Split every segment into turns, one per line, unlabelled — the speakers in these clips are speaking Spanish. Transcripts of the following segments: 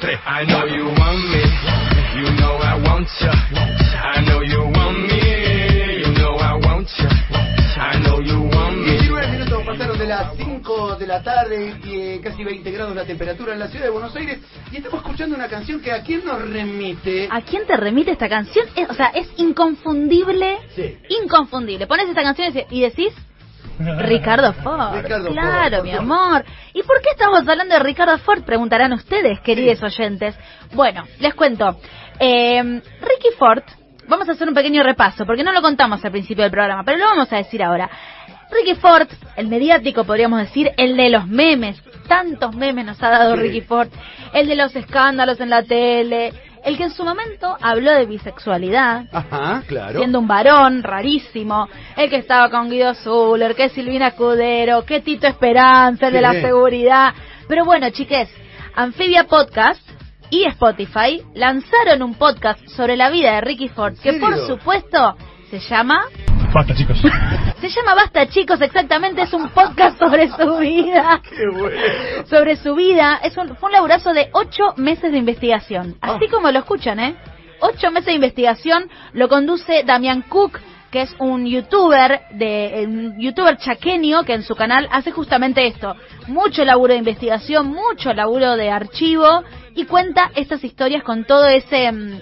tres. I know you want me, you know I want ya. I know you want me, you know I want ya. I know you want me.
19 minutos pasaron de las 5 de la tarde y eh, casi 20 grados la temperatura en la ciudad de Buenos Aires y estamos escuchando una canción que a quién nos remite.
¿A quién te remite esta canción? Es- o sea, es inconfundible.
Sí.
Inconfundible. Pones esta canción y decís. Ricardo Ford.
Ricardo
claro,
Ford,
mi amor. ¿Y por qué estamos hablando de Ricardo Ford? Preguntarán ustedes, queridos oyentes. Bueno, les cuento. Eh, Ricky Ford, vamos a hacer un pequeño repaso, porque no lo contamos al principio del programa, pero lo vamos a decir ahora. Ricky Ford, el mediático podríamos decir, el de los memes, tantos memes nos ha dado
Sí.
Ricky Ford, el de los escándalos en la tele, el que en su momento habló de bisexualidad,
Ajá, claro.
siendo un varón rarísimo, el que estaba con Guido Zuller, que Silvina Escudero, que Tito Esperanza, el de la seguridad. Pero bueno, chiques, Amphibia Podcast y Spotify lanzaron un podcast sobre la vida de Ricky Ford, que por supuesto se llama
Basta, chicos.
se llama Basta chicos, exactamente, es un podcast sobre su vida.
Qué bueno.
Sobre su vida, es un, fue un laburazo de ocho meses de investigación. Así
Ah.
como lo escuchan, ¿eh? Ocho meses de investigación, lo conduce Damián Cook, que es un youtuber, de, un youtuber chaqueño que en su canal hace justamente esto. Mucho laburo de investigación, mucho laburo de archivo y cuenta estas historias con todo ese, mm,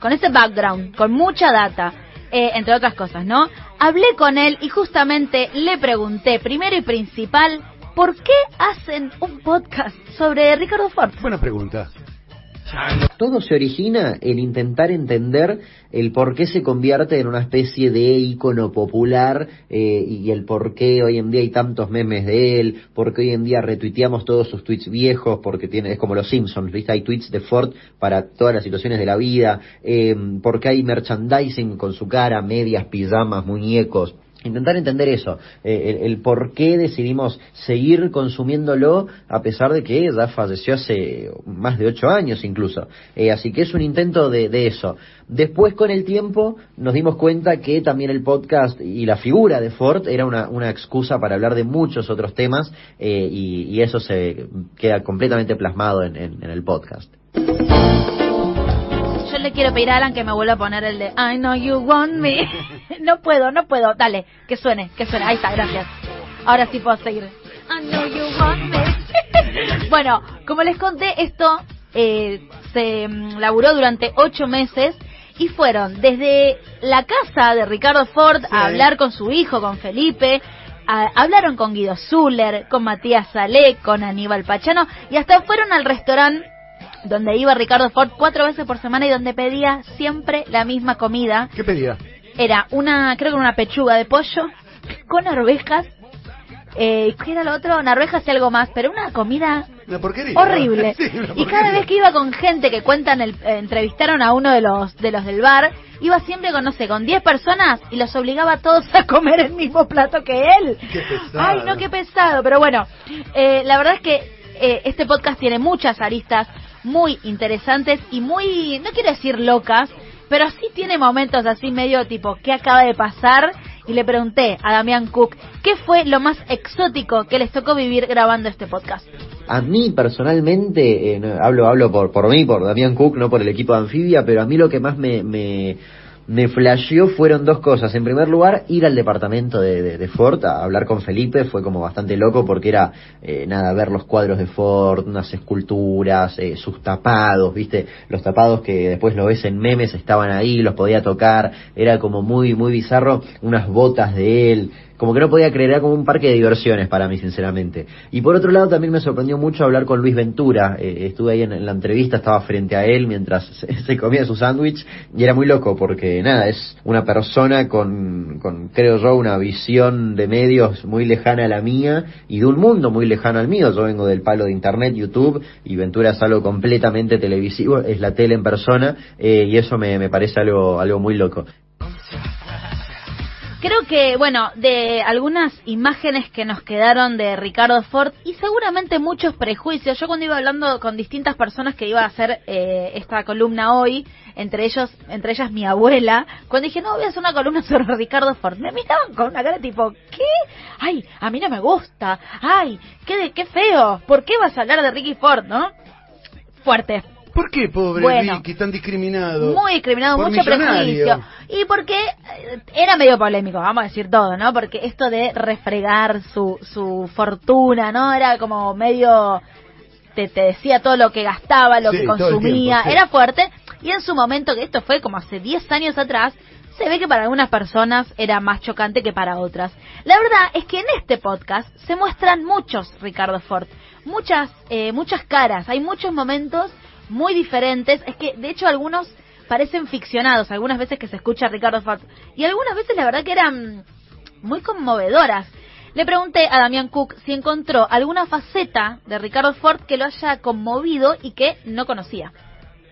con ese background, con mucha data, eh, entre otras cosas, ¿no? Hablé con él y justamente le pregunté, primero y principal, ¿por qué hacen un podcast sobre Ricardo Ford?
Buena pregunta.
Todo se origina en intentar entender el por qué se convierte en una especie de ícono popular eh, y el por qué hoy en día hay tantos memes de él, por qué hoy en día retuiteamos todos sus tweets viejos, porque tiene, es como los Simpsons, ¿viste? Hay tweets de Ford para todas las situaciones de la vida, eh, porque hay merchandising con su cara, medias, pijamas, muñecos. Intentar entender eso, eh, el, el por qué decidimos seguir consumiéndolo a pesar de que ya falleció hace más de ocho años incluso. Eh, así que es un intento de, de eso. Después con el tiempo nos dimos cuenta que también el podcast y la figura de Ford era una, una excusa para hablar de muchos otros temas eh, y, y eso se queda completamente plasmado en, en- en el podcast.
Yo le quiero pedir a Alan que me vuelva a poner el de I know you want me. no puedo, no puedo. Dale, que suene, que suene. Ahí está, gracias. Ahora sí puedo seguir. I know you want me. bueno, como les conté, esto eh, se mm, laburó durante ocho meses y fueron desde la casa de Ricardo Ford
Sí.
a hablar con su hijo, con Felipe, a- hablaron con Guido Zuller, con Matías Salé, con Aníbal Pachano y hasta fueron al restaurante donde iba Ricardo Ford cuatro veces por semana y donde pedía siempre la misma comida.
¿Qué pedía?
Era una, creo que una pechuga de pollo con arvejas. Eh, ¿Qué era lo otro? Una arvejas y algo más, pero una comida
Una porquería.
horrible.
Sí, una
y cada vez que iba con gente que cuentan, el, eh, entrevistaron a uno de los de los del bar, iba siempre con, no sé, con 10 personas y los obligaba a todos a comer el mismo plato que él.
Qué pesado.
Ay, no, qué pesado. Pero bueno, eh, la verdad es que eh, este podcast tiene muchas aristas muy interesantes y muy, no quiero decir locas, pero sí tiene momentos así medio tipo, ¿qué acaba de pasar? Y le pregunté a Damián Cook, ¿qué fue lo más exótico que les tocó vivir grabando este podcast?
A mí personalmente, eh, no, hablo hablo por, por mí, por Damián Cook, no por el equipo de Anfibia, pero a mí lo que más me, me, me flasheó fueron dos cosas. En primer lugar, ir al departamento de, de, Ford a hablar con Felipe fue como bastante loco porque era, eh, nada, ver los cuadros de Ford, unas esculturas, eh, sus tapados, viste, los tapados que después lo ves en memes estaban ahí, los podía tocar, era como muy, muy bizarro, unas botas de él, como que no podía creer, era como un parque de diversiones para mí, sinceramente. Y por otro lado, también me sorprendió mucho hablar con Luis Ventura. Eh, estuve ahí en, la entrevista, estaba frente a él mientras se, se comía su sándwich y era muy loco porque, nada, es una persona con, con, creo yo, una visión de medios muy lejana a la mía y de un mundo muy lejano al mío. Yo vengo del palo de Internet, YouTube, y Ventura es algo completamente televisivo, es la tele en persona, eh, y eso me, me parece algo, algo muy loco.
Creo que, bueno, de algunas imágenes que nos quedaron de Ricardo Ford y seguramente muchos prejuicios. Yo cuando iba hablando con distintas personas que iba a hacer eh, esta columna hoy, entre ellos, entre ellas mi abuela, cuando dije, no, voy a hacer una columna sobre Ricardo Ford, me miraban con una cara tipo, ¿qué? Ay, a mí no me gusta. Ay, qué, de- qué feo. ¿Por qué vas a hablar de Ricky Ford, no? fuerte.
¿Por qué, pobre
Bueno.
Ricky, tan discriminado?
Muy discriminado,
Por
mucho
millonario.
prejuicio. Y porque eh, era medio polémico, vamos a decir todo, ¿no? Porque esto de refregar su, su fortuna, ¿no? Era como medio... Te, te decía todo lo que gastaba, lo
Sí,
que consumía,
tiempo, sí.
era fuerte. Y en su momento, que esto fue como hace 10 años atrás, se ve que para algunas personas era más chocante que para otras. La verdad es que en este podcast se muestran muchos Ricardo Ford, muchas, eh, muchas caras, hay muchos momentos muy diferentes. Es que, de hecho, algunos parecen ficcionados, algunas veces que se escucha a Ricardo Ford, y algunas veces la verdad que eran muy conmovedoras. Le pregunté a Damián Cook si encontró alguna faceta de Ricardo Ford que lo haya conmovido y que no conocía.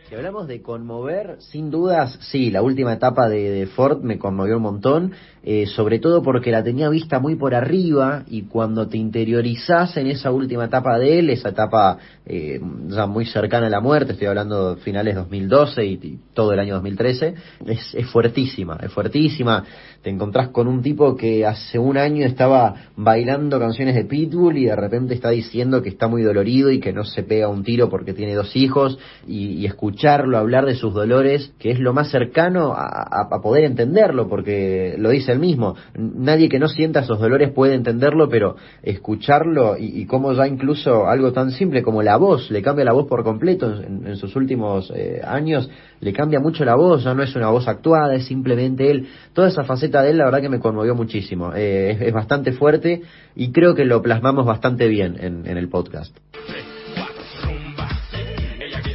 Si hablamos de conmover, sin dudas, sí, la última etapa de, de Ford me conmovió un montón, eh, sobre todo porque la tenía vista muy por arriba y cuando te interiorizás en esa última etapa de él, esa etapa eh, ya muy cercana a la muerte, estoy hablando de finales 2012 y, y todo el año 2013, es, es fuertísima, es fuertísima. Te encontrás con un tipo que hace un año estaba bailando canciones de Pitbull y de repente está diciendo que está muy dolorido y que no se pega un tiro porque tiene dos hijos y, y escucharlo hablar de sus dolores, que es lo más cercano a, poder entenderlo, porque lo dice él mismo, nadie que no sienta esos dolores puede entenderlo, pero escucharlo y, y cómo ya incluso algo tan simple como la voz, le cambia la voz por completo en, en sus últimos eh, años, le cambia mucho la voz, ya no es una voz actuada, es simplemente él. Toda esa faceta de él, la verdad que me conmovió muchísimo. Eh, es, es bastante fuerte y creo que lo plasmamos bastante bien en, en el podcast.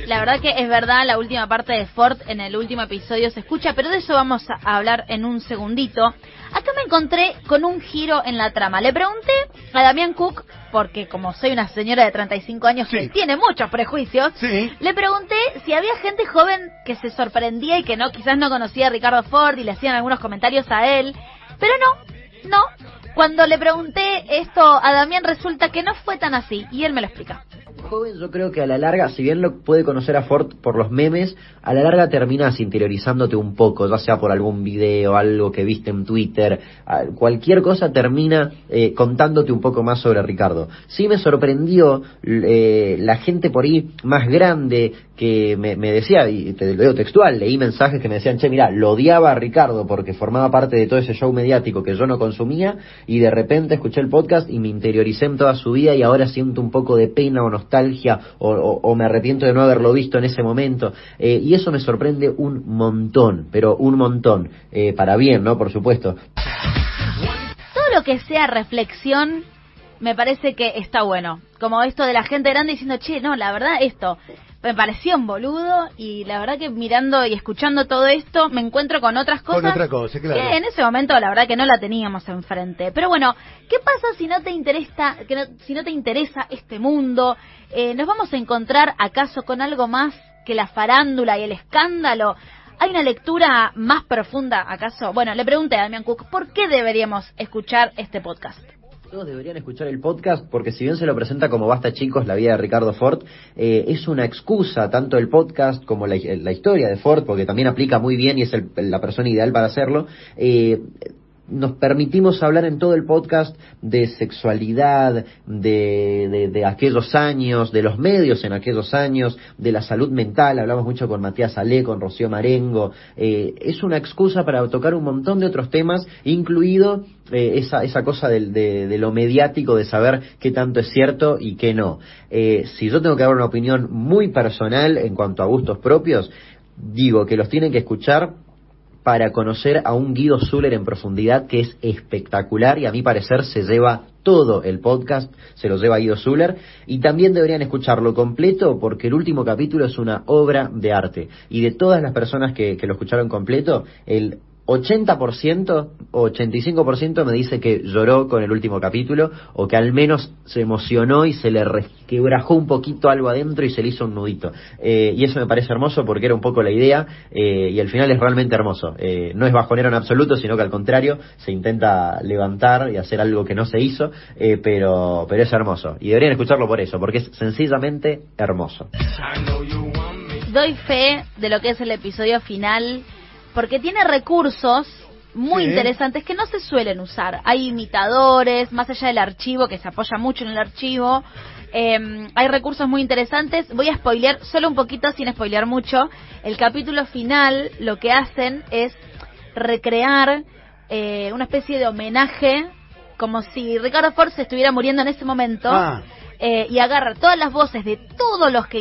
La verdad que es verdad, la última parte de Ford en el último episodio se escucha, pero de eso vamos a hablar en un segundito. Acá me encontré con un giro en la trama. Le pregunté a Damián Cook, porque como soy una señora de 35 años
Sí.
que tiene muchos prejuicios,
Sí.
le pregunté si había gente joven que se sorprendía y que no, quizás no conocía a Ricardo Ford y le hacían algunos comentarios a él, pero no, no. Cuando le pregunté esto a Damián resulta que no fue tan así y él me lo explica.
Joven, yo creo que a la larga, si bien lo puede conocer a Ford por los memes, a la larga terminas interiorizándote un poco, ya sea por algún video, algo que viste en Twitter, cualquier cosa termina eh, contándote un poco más sobre Ricardo. Sí me sorprendió eh, la gente por ahí más grande que me, me decía, y te lo digo textual, leí mensajes que me decían, che, mira, lo odiaba a Ricardo porque formaba parte de todo ese show mediático que yo no consumía, y de repente escuché el podcast y me interioricé en toda su vida y ahora siento un poco de pena o nostalgia o, me arrepiento de no haberlo visto en ese momento. Eh, y eso me sorprende un montón, pero un montón, eh, para bien, ¿no? Por supuesto.
todo lo que sea reflexión me parece que está bueno. Como esto de la gente grande diciendo, che, no, la verdad esto me pareció un boludo y la verdad que mirando y escuchando todo esto me encuentro con otras
Con
cosas
otra cosa, claro.
que en ese momento la verdad que no la teníamos enfrente. Pero bueno, ¿qué pasa si no te interesa, que no- si no te interesa este mundo? Eh, ¿Nos vamos a encontrar acaso con algo más que la farándula y el escándalo? ¿Hay una lectura más profunda acaso? Bueno, le pregunté a Damián Cook, ¿por qué deberíamos escuchar este podcast?
Todos deberían escuchar el podcast porque si bien se lo presenta como Basta chicos, la vida de Ricardo Ford, eh, es una excusa, tanto el podcast como la, la historia de Ford, porque también aplica muy bien y es el- la persona ideal para hacerlo. eh, nos permitimos hablar en todo el podcast de sexualidad, de, de, de aquellos años, de los medios en aquellos años, de la salud mental, hablamos mucho con Matías Ale, con Rocío Marengo, eh, es una excusa para tocar un montón de otros temas, incluido eh, esa, esa cosa de, de lo mediático, de saber qué tanto es cierto y qué no. Eh, si yo tengo que dar una opinión muy personal en cuanto a gustos propios, digo que los tienen que escuchar para conocer a un Guido Zuller en profundidad que es espectacular y a mi parecer se lleva todo el podcast, se lo lleva Guido Zuller y también deberían escucharlo completo porque el último capítulo es una obra de arte. Y de todas las personas que, que lo escucharon completo, el 80% o 85% me dice que lloró con el último capítulo o que al menos se emocionó y se le resquebrajó un poquito algo adentro y se le hizo un nudito. Eh, y eso me parece hermoso porque era un poco la idea eh, y al final es realmente hermoso. Eh, no es bajonero en absoluto, sino que al contrario se intenta levantar y hacer algo que no se hizo, eh, pero, pero es hermoso. Y deberían escucharlo por eso, porque es sencillamente hermoso.
Doy fe de lo que es el episodio final porque tiene recursos muy
Sí.
interesantes que no se suelen usar. Hay imitadores, más allá del archivo, que se apoya mucho en el archivo, Eh, hay recursos muy interesantes. Voy a spoilear solo un poquito, sin spoilear mucho. El capítulo final lo que hacen es recrear eh, una especie de homenaje, como si Ricardo Ford se estuviera muriendo en ese momento.
Ah.
Eh, y agarra todas las voces de todos los que,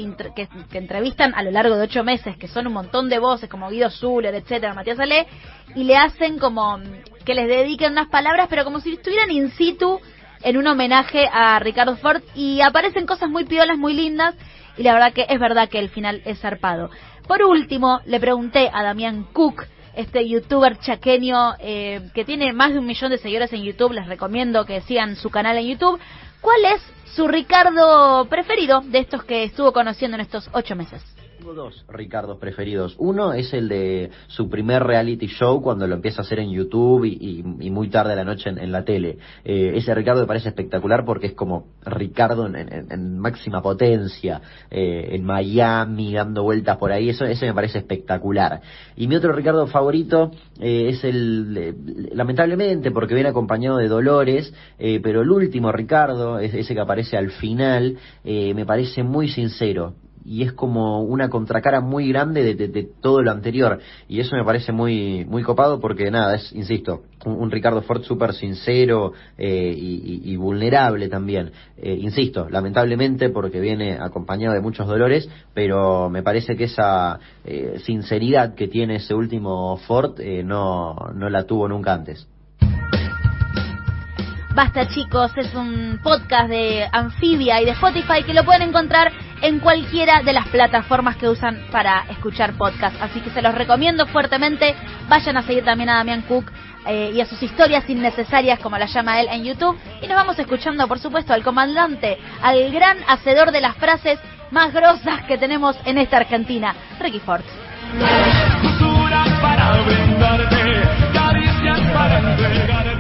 que entrevistan a lo largo de ocho meses, que son un montón de voces, como Guido Zuller, etcétera, Matías Ale, y le hacen como mm, que les dediquen unas palabras, pero como si estuvieran in situ en un homenaje a Ricardo Ford, y aparecen cosas muy piolas, muy lindas, y la verdad que es verdad que el final es zarpado. Por último, le pregunté a Damián Cook, este youtuber chaqueño eh, que tiene más de un millón de seguidores en YouTube, les recomiendo que sigan su canal en YouTube, ¿cuál es su Ricardo preferido de estos que estuvo conociendo en estos ocho meses?
Tengo dos Ricardos preferidos. Uno es el de su primer reality show cuando lo empieza a hacer en YouTube y, muy tarde a la noche en, la tele. Eh, ese Ricardo me parece espectacular porque es como Ricardo en, máxima potencia, eh, en Miami, dando vueltas por ahí. Eso ese me parece espectacular. Y mi otro Ricardo favorito eh, es el, lamentablemente, porque viene acompañado de Dolores, eh, pero el último Ricardo, es ese que aparece al final, eh, me parece muy sincero y es como una contracara muy grande de, de- de todo lo anterior. Y eso me parece muy muy copado porque nada es insisto un, Ricardo Ford súper sincero eh, y, y- vulnerable también. Eh, insisto lamentablemente porque viene acompañado de muchos dolores pero me parece que esa eh, sinceridad que tiene ese último Ford eh, no no la tuvo nunca antes.
Basta chicos, es un podcast de Amphibia y de Spotify que lo pueden encontrar en cualquiera de las plataformas que usan para escuchar podcast. Así que se los recomiendo fuertemente. Vayan a seguir también a Damián Cook eh, y a sus historias innecesarias, como las llama él en YouTube. Y nos vamos escuchando, por supuesto, al comandante, al gran hacedor de las frases más grosas que tenemos en esta Argentina, Ricky Ford. para brindarte, caricias para entregarte.